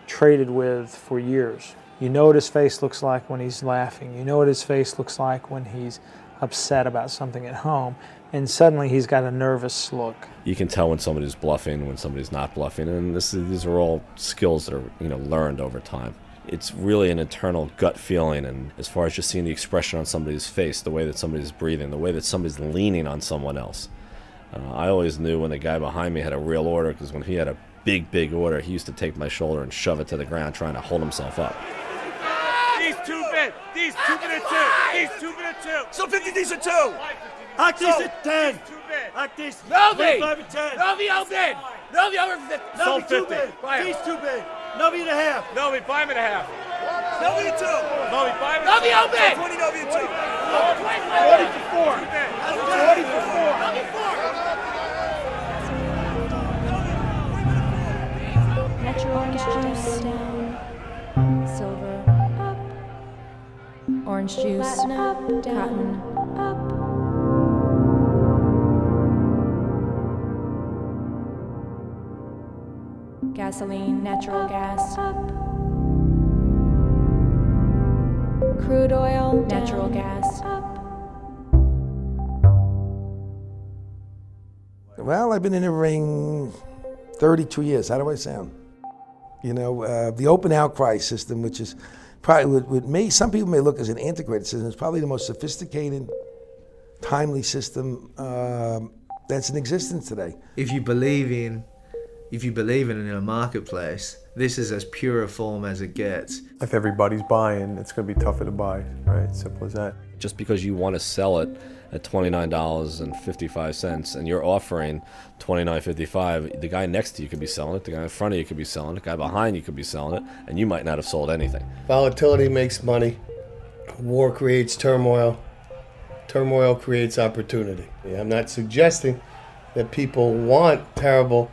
traded with for years. You know what his face looks like when he's laughing. You know what his face looks like when he's upset about something at home. And suddenly he's got a nervous look. You can tell when somebody's bluffing, when somebody's not bluffing, and this is, these are all skills that are you know learned over time. It's really an internal gut feeling, and as far as just seeing the expression on somebody's face, the way that somebody's breathing, the way that somebody's leaning on someone else. Uh, I always knew when the guy behind me had a real order because when he had a big, big order, he used to take my shoulder and shove it to the ground, trying to hold himself up. These two bid. These two bid at 2. These two bid at 2. So 50 these at 2. Ock these at 10. Ock these. Novi! 25 at 10. Novi out bid! Novi over 50. Sold 50. Buy him. These two bid. Novi and a half. Novi, buy him and a half. Novi 2. Novi, buy him Novi out bid! 20 Novi at 2. 40 for 4. 40 for 4. Novi 4. Natural orange juice down, silver up, orange juice up, cotton up. Gasoline, natural gas up. Crude oil, natural gas up. Well, I've been in the ring 32 years. How do I sound? You know, uh, the open outcry system, which is probably with, with me, some people may look as an antiquated system. It's probably the most sophisticated, timely system um, that's in existence today. if you believe in if you believe in it in a marketplace this is as pure a form as it gets If everybody's buying, it's going to be tougher to buy, right? Simple as that. Just because you want to sell it at $29.55 and you're offering $29.55, the guy next to you could be selling it, the guy in front of you could be selling it, the guy behind you could be selling it, and you might not have sold anything. Volatility makes money. War creates turmoil. Turmoil creates opportunity. I'm not suggesting that people want terrible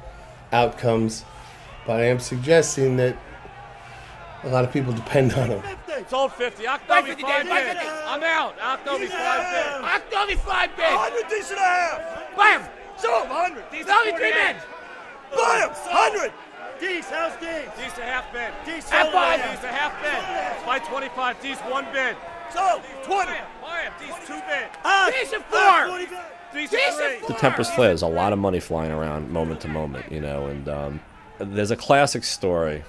outcomes, but I am suggesting that a lot of people depend on them. Sold 50. Ock Buy 50 5 Dan, buy bid. I'm out. Ock Novi 5 bid. Ock Novi 5 bid. 100 these and a half. Buy him. Sold 100. These Novi at 3 48. bid. Buy him. 100. These, how's these? These a half bid. These Half sold. five. These a half bid. Buy 25. These one bid. Sold. 20. Buy him. These two bid. These are four. These These are are three. The Tempest Flare, there's a lot of money flying around moment to moment, you know, and um, there's a classic story.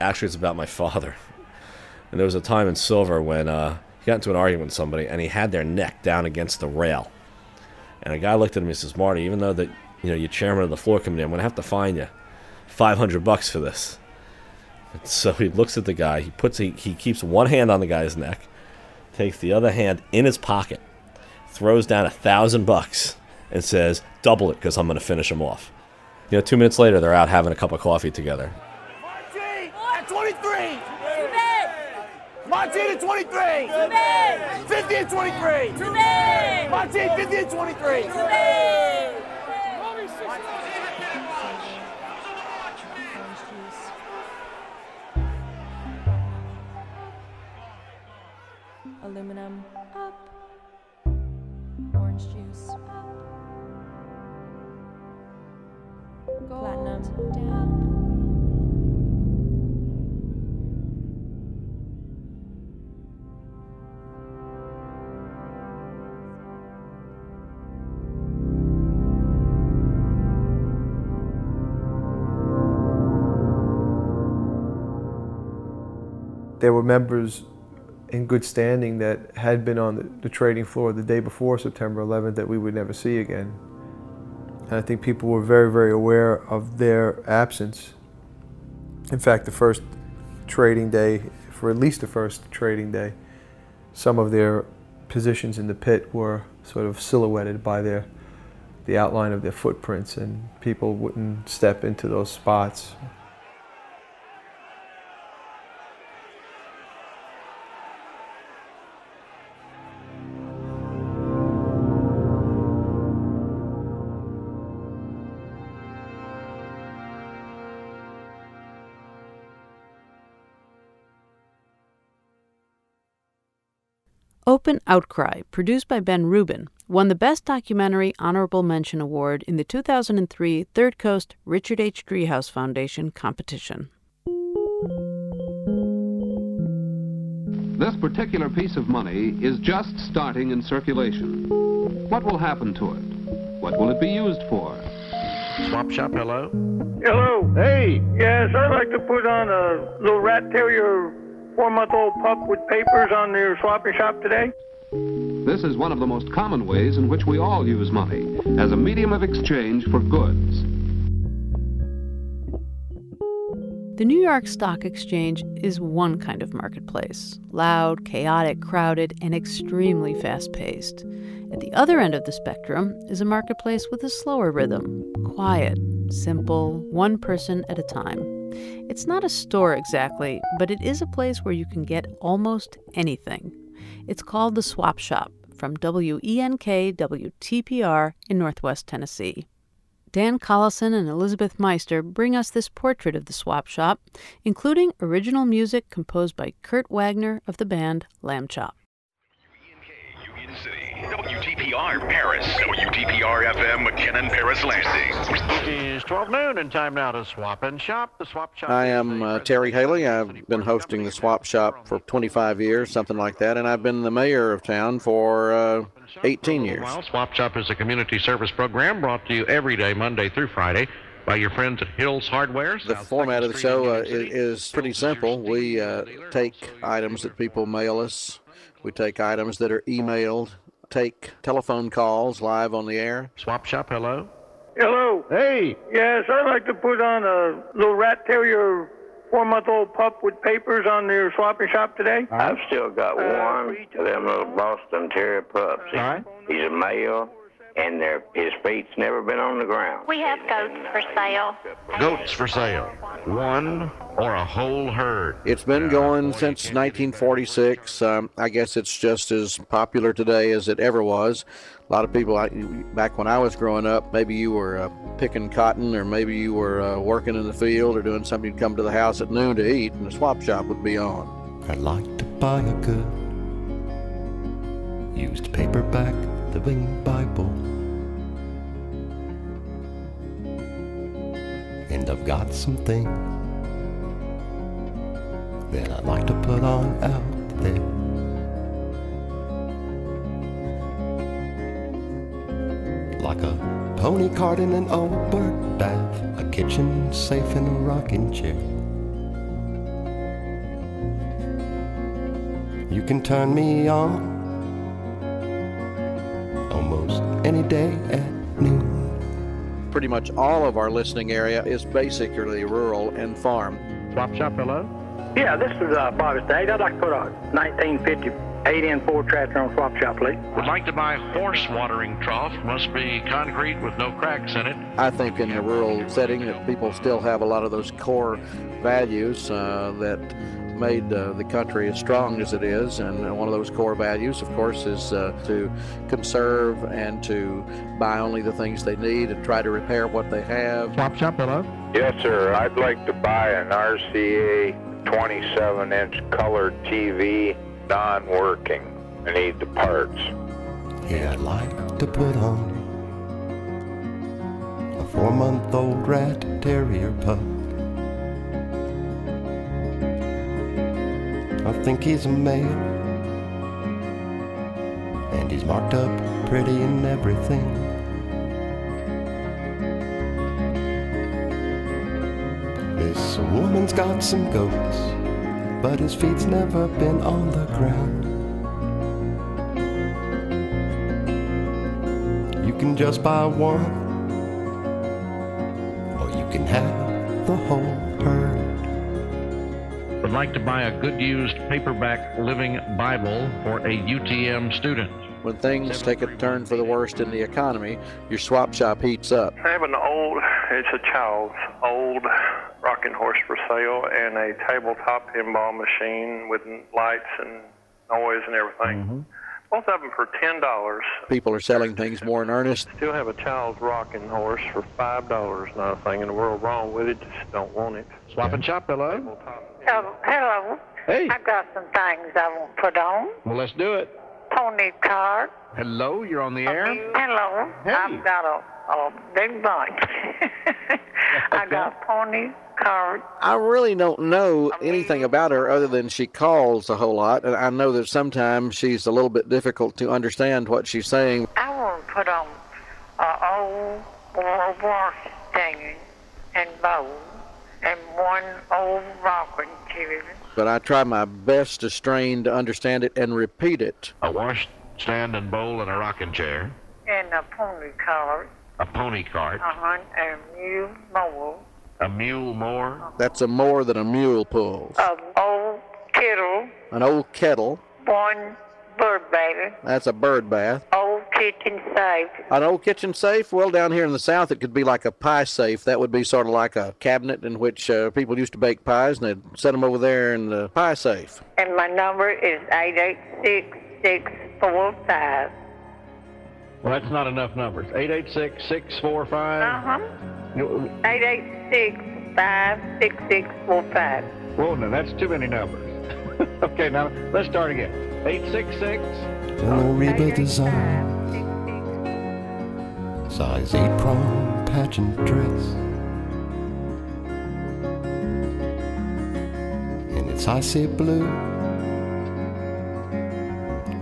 Actually, it's about my father. And there was a time in Silver when uh, he got into an argument with somebody and he had their neck down against the rail. And a guy looked at him and says, Marty, even though that you know you're chairman of the floor committee, I'm gonna have to fine you 500 bucks for this. And so he looks at the guy. He puts he, he keeps one hand on the guy's neck, takes the other hand in his pocket, throws down a thousand bucks, and says, "Double it because I'm gonna finish him off." You know, two minutes later, they're out having a cup of coffee together. At 23. Martine at 23. 50 at 23. Martine 50 at 23. Aluminum up. Orange juice up. Platinum down. There were members in good standing that had been on the, the trading floor the day before September 11th that we would never see again. And I think people were very, very aware of their absence. In fact, the first trading day, for at least the first trading day, some of their positions in the pit were sort of silhouetted by their the outline of their footprints and people wouldn't step into those spots. Open Outcry, produced by Ben Rubin, won the Best Documentary Honorable Mention Award in the 2003 Third Coast Richard H. Driehaus Foundation competition. This particular piece of money is just starting in circulation. What will happen to it? What will it be used for? Swap shop, hello? Hello. Hey. Yes, I'd like to put on a little rat terrier four-month-old pup with papers on their swapping shop today. This is one of the most common ways in which we all use money as a medium of exchange for goods. The New York Stock Exchange is one kind of marketplace loud, chaotic, crowded, and extremely fast paced. At the other end of the spectrum is a marketplace with a slower rhythm quiet, simple, one person at a time. It's not a store exactly, but it is a place where you can get almost anything. It's called the Swap Shop from WENKWTPR in Northwest Tennessee. Dan Collison and Elizabeth Meister bring us this portrait of the swap shop, including original music composed by Kurt Wagner of the band Lambchop. WTPR Paris, WTPR FM McKinnon Paris Lansing. Is 12 noon and time now to swap and shop. The swap shop. I am uh, Terry Haley. I've been hosting the Swap Shop for 25 years, something like that, and I've been the mayor of town for uh, 18 years. Swap Shop is a community service program brought to you every day, Monday through Friday, by your friends at Hills Hardware. The format of the show uh, is, is pretty simple. We uh, take items that people mail us. We take items that are emailed, take telephone calls live on the air. Swap Shop, hello. Hello. Hey. Yes, I'd like to put on a little rat terrier four-month-old pup with papers on their swapping shop today. I've still got Uh, one of them little Boston Terrier pups. All right. He's a male, and their his feet's never been on the ground. We have goats for sale. Goats for sale. One or a whole herd. It's been going since 1946. Um, I guess it's just as popular today as it ever was. A lot of people, I, back when I was growing up, maybe you were uh, picking cotton or maybe you were uh, working in the field or doing something. You'd come to the house at noon to eat, and the swap shop would be on. I'd like to buy a good used paperback living Bible. And I've got some things that I'd like to put on out there. Like a pony cart in an old bird bath, a kitchen safe in a rocking chair. You can turn me on any day at noon. Pretty much all of our listening area is basically rural and farm. Swap shop, hello. Yeah, this is uh, Bobby State. I'd like to put a 1950 8N Ford tractor on swap shop, please. Would like to buy horse watering trough. Must be concrete with no cracks in it. I think in a rural setting that people still have a lot of those core values uh, that made uh, the country as strong as it is. And one of those core values, of course, is uh, to conserve and to buy only the things they need and try to repair what they have. Swap shop, hello. Yes, sir. I'd like to buy an RCA 27-inch color TV, non-working. I need the parts. Yeah, I'd like to put on a four month old rat terrier pup. I think he's a male, and he's marked up pretty and everything. This woman's got some goats, but his feet's never been on the ground. You can just buy one, or you can have like to buy a good used paperback Living Bible for a UTM student. When things take a turn for the worst in the economy, your swap shop heats up. I have an old, it's a child's old rocking horse for sale and a tabletop pinball machine with lights and noise and everything. Mm-hmm. Both of them for ten dollars. People are selling things more in earnest. Still have a child's rocking horse for five dollars. Not a thing in the world wrong with it. Just don't want it. Swap and shop, hello. Um, hello. Hey. I've got some things I want to put on. Well, let's do it. Pony cart. Hello, you're on the air. Hello. I've got a, a big bunch. I got pony cart. I really don't know anything about her other than she calls a whole lot, and I know that sometimes she's a little bit difficult to understand what she's saying. I want to put on a old World War stand and bowl and one old rocking chair. But I try my best to strain to understand it and repeat it. A wash stand and bowl and a rocking chair. and a pony cart. A pony cart. Uh-huh. And a mule mower. A mule more. That's a more than a mule pulls. An old kettle. An old kettle. One bird bath. That's a bird bath. Old kitchen safe. An old kitchen safe? Well, down here in the South, it could be like a pie safe. That would be sort of like a cabinet in which uh, people used to bake pies, and they'd set them over there in the pie safe. And my number is 886-645. Well, that's not enough numbers. 886 645. Uh-huh. 886-56645. Whoa, now that's too many numbers. okay, now let's start again. 866. An Ariba design. Size 8 prom pageant dress. And it's icy blue.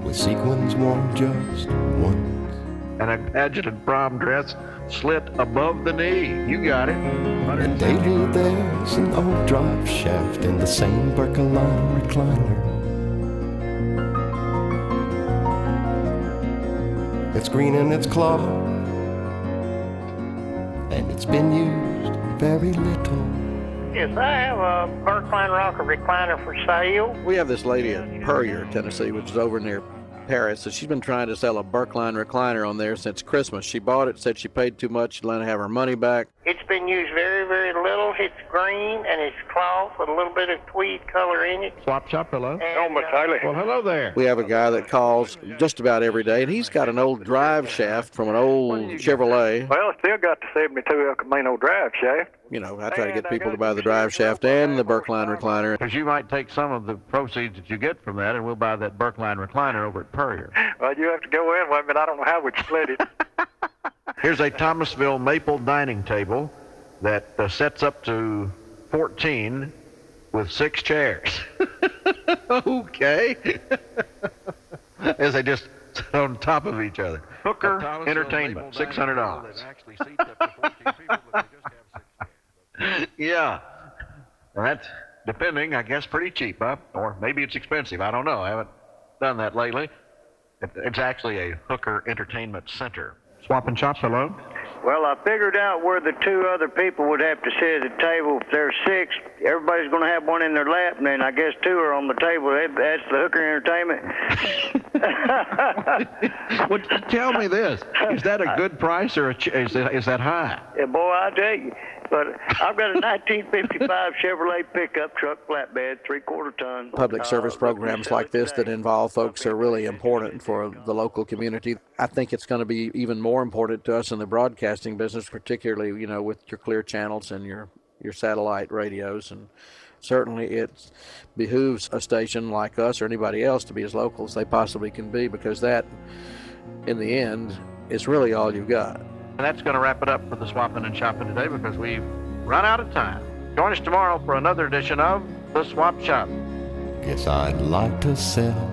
With sequins worn just once. And a pageant prom dress slit above the knee. You got it. And daily there's an old drive shaft in the same Berkline recliner. It's green and it's claw, and it's been used very little. Yes, I have a Parkline Rocker recliner for sale. We have this lady in Puryear, Tennessee, which is over near Paris, and she's been trying to sell a Berkline recliner on there since Christmas. She bought it, said she paid too much, she'd let her have her money back. It's been used very, very little. It's green and it's cloth with a little bit of tweed color in it. Swap shop, hello. Oh, Miss Haley. Uh, well, hello there. We have a guy that calls just about every day, and he's got an old drive shaft from an old Chevrolet. Well, still got the 72 El Camino drive shaft. You know, I try to get people to buy the drive shaft and the Berkline recliner. Because you might take some of the proceeds that you get from that, and we'll buy that Berkline recliner over at Puryear. Well, you have to go in with me. I don't know how we'd split it. Here's a Thomasville maple dining table that uh, sets up to 14 with six chairs. okay. As they just sit on top of each other. Hooker Entertainment, $600. yeah. And that's depending, I guess, pretty cheap, huh? Or maybe it's expensive. I don't know. I haven't done that lately. It's actually a Hooker Entertainment Center. Swap and shop, hello? Well, I figured out where the two other people would have to sit at the table. If there's six, everybody's going to have one in their lap, and then I guess two are on the table. That's the Hooker Entertainment. well, tell me this: is that a good price or a ch- is that, is that high? Yeah, boy, I tell you. But I've got a 1955 Chevrolet pickup truck flatbed, three-quarter ton. Public Uh, service programs like this that involve folks are really important for the local community. I think it's going to be even more important to us in the broadcasting business, particularly, you know, with your clear channels and your, your satellite radios. And certainly it behooves a station like us or anybody else to be as local as they possibly can be because that, in the end, is really all you've got. And that's going to wrap it up for the swapping and shopping today because we've run out of time. Join us tomorrow for another edition of the Swap Shop. Guess I'd like to sell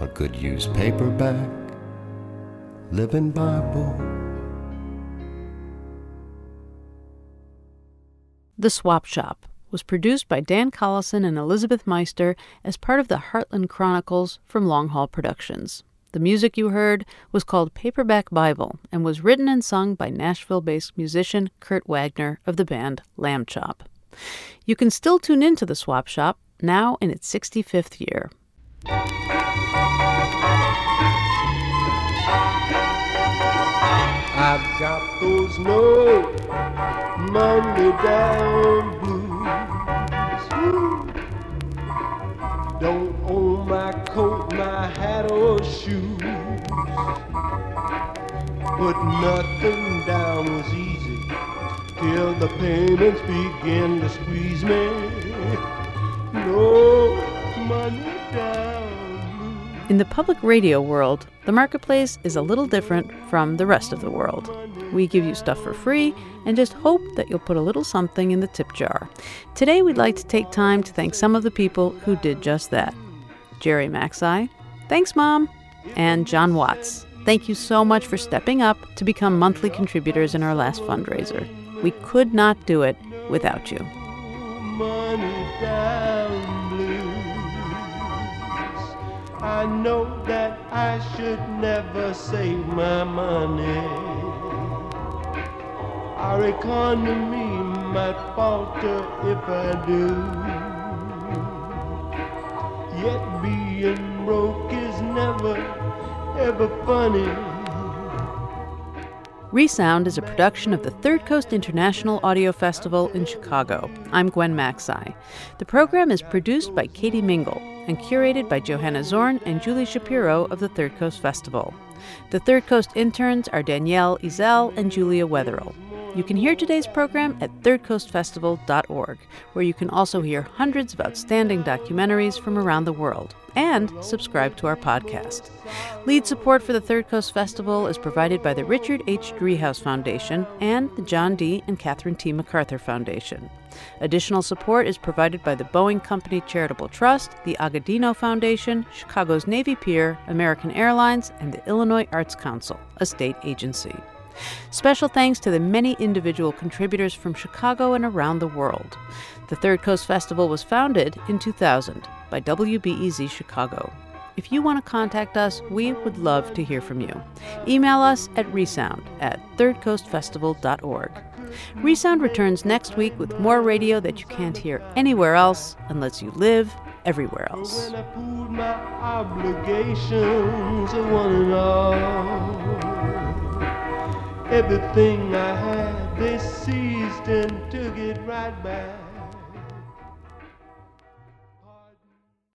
a good used paperback, living Bible. The Swap Shop was produced by Dan Collison and Elizabeth Meister as part of the Heartland Chronicles from Long Haul Productions. The music you heard was called Paperback Bible and was written and sung by Nashville based musician Kurt Wagner of the band Lambchop. You can still tune in to the Swap Shop now in its 65th year. I've got those down blues. Don't my coat, my hat, or shoes. Put nothing down was easy till the payments began to squeeze me. No money down. In the public radio world, the marketplace is a little different from the rest of the world. We give you stuff for free and just hope that you'll put a little something in the tip jar. Today, we'd like to take time to thank some of the people who did just that Jerry Maxey, thanks, Mom, and John Watts. Thank you so much for stepping up to become monthly contributors in our last fundraiser. We could not do it without you. I know that I should never save my money. Our economy might falter if I do. Yet being broke is never, ever funny. Resound is a production of the Third Coast International Audio Festival in Chicago. I'm Gwen Macsai. The program is produced by Katie Mingle and curated by Johanna Zorn and Julie Shapiro of the Third Coast Festival. The Third Coast interns are Danielle Ezel and Julia Wetherill. You can hear today's program at thirdcoastfestival.org, where you can also hear hundreds of outstanding documentaries from around the world and subscribe to our podcast. Lead support for the Third Coast Festival is provided by the Richard H. Driehaus Foundation and the John D. and Catherine T. MacArthur Foundation. Additional support is provided by the Boeing Company Charitable Trust, the Agudino Foundation, Chicago's Navy Pier, American Airlines, and the Illinois Arts Council, a state agency. Special thanks to the many individual contributors from Chicago and around the world. The Third Coast Festival was founded in 2000 by WBEZ Chicago. If you want to contact us, we would love to hear from you. Email us at resound at thirdcoastfestival.org. Resound returns next week with more radio that you can't hear anywhere else unless you live everywhere else. Everything I had, they seized and took it right back.